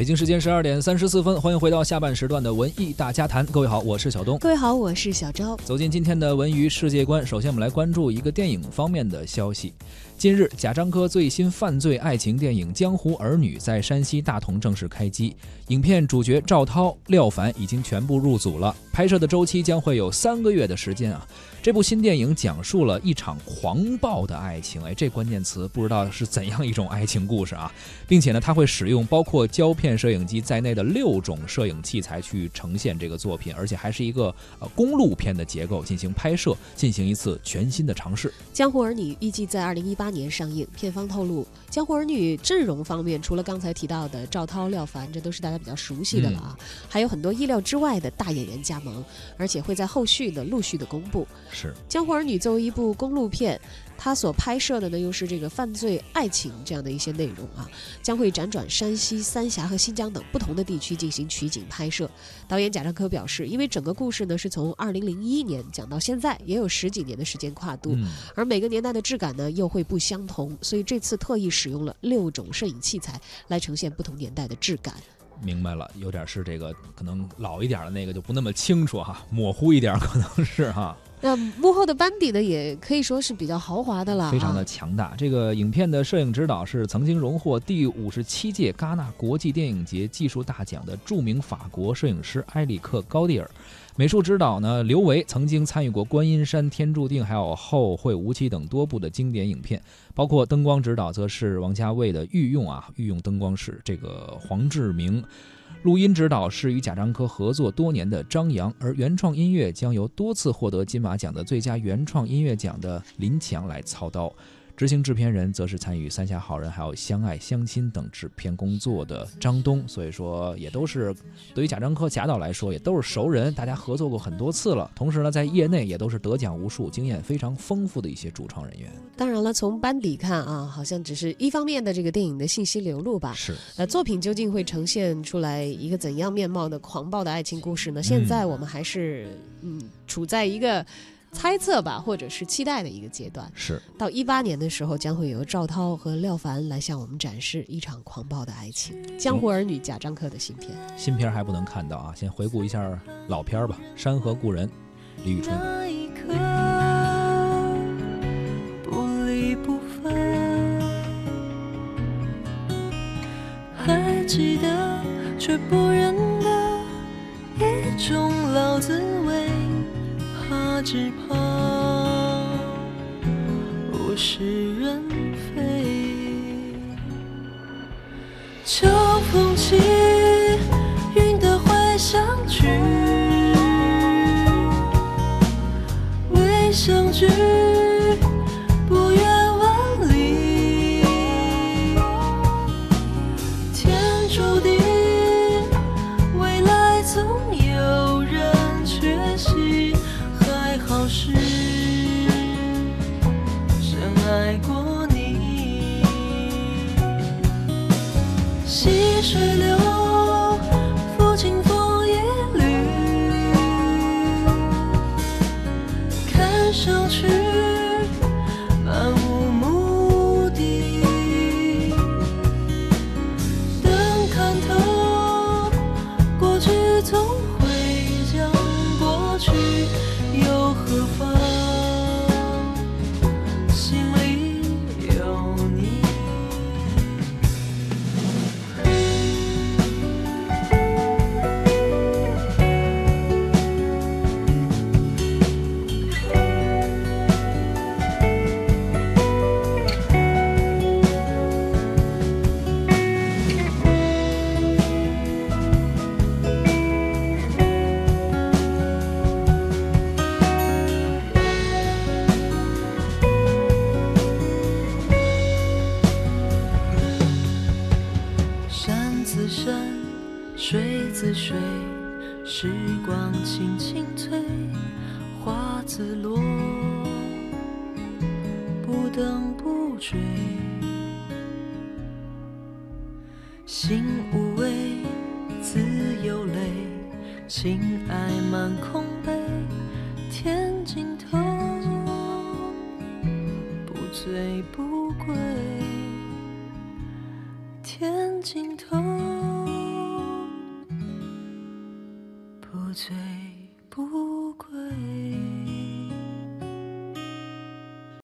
北京时间十二点三十四分，欢迎回到下半时段的文艺大家谈。各位好，我是小东。各位好，我是小昭。走进今天的文娱世界观，首先我们来关注一个电影方面的消息。近日，贾樟柯最新犯罪爱情电影《江湖儿女》在山西大同正式开机。影片主角赵涛、廖凡已经全部入组了，拍摄的周期将会有三个月的时间啊。这部新电影讲述了一场狂暴的爱情，哎，这关键词不知道是怎样一种爱情故事啊，并且呢，他会使用包括胶片摄影机在内的六种摄影器材去呈现这个作品，而且还是一个呃公路片的结构进行拍摄，进行一次全新的尝试。《江湖儿女》预计在二零一八。年上映，片方透露，《江湖儿女》阵容方面，除了刚才提到的赵涛、廖凡，这都是大家比较熟悉的了啊，还有很多意料之外的大演员加盟，而且会在后续的陆续的公布。是《江湖儿女》作为一部公路片。他所拍摄的呢，又是这个犯罪爱情这样的一些内容啊，将会辗转山西、三峡和新疆等不同的地区进行取景拍摄。导演贾樟柯表示，因为整个故事呢是从二零零一年讲到现在，也有十几年的时间跨度，而每个年代的质感呢又会不相同，所以这次特意使用了六种摄影器材来呈现不同年代的质感。明白了，有点是这个可能老一点的那个就不那么清楚哈，模糊一点可能是哈。那幕后的班底呢，也可以说是比较豪华的了，非常的强大。这个影片的摄影指导是曾经荣获第五十七届戛纳国际电影节技术大奖的著名法国摄影师埃里克·高蒂尔，美术指导呢刘维曾经参与过《观音山》《天注定》还有《后会无期》等多部的经典影片，包括灯光指导则是王家卫的御用啊，御用灯光师这个黄志明。录音指导是与贾樟柯合作多年的张扬，而原创音乐将由多次获得金马奖的最佳原创音乐奖的林强来操刀。执行制片人则是参与《三峡好人》还有《相爱相亲》等制片工作的张东，所以说也都是对于贾樟柯贾导来说也都是熟人，大家合作过很多次了。同时呢，在业内也都是得奖无数、经验非常丰富的一些主创人员。当然了，从班底看啊，好像只是一方面的这个电影的信息流露吧。是。呃，作品究竟会呈现出来一个怎样面貌的狂暴的爱情故事呢？现在我们还是嗯处在一个。猜测吧，或者是期待的一个阶段。是到一八年的时候，将会由赵涛和廖凡来向我们展示一场狂暴的爱情。江湖儿女贾樟柯的新片，新片还不能看到啊，先回顾一下老片吧，《山河故人》，李宇春。不离不分，还记得却不认得一种老滋味。只怕物是人非，秋风起，云的怀想去，未相聚。水流，水自水，时光轻轻催，花自落，不等不追。心无畏，自有泪，情爱满空杯，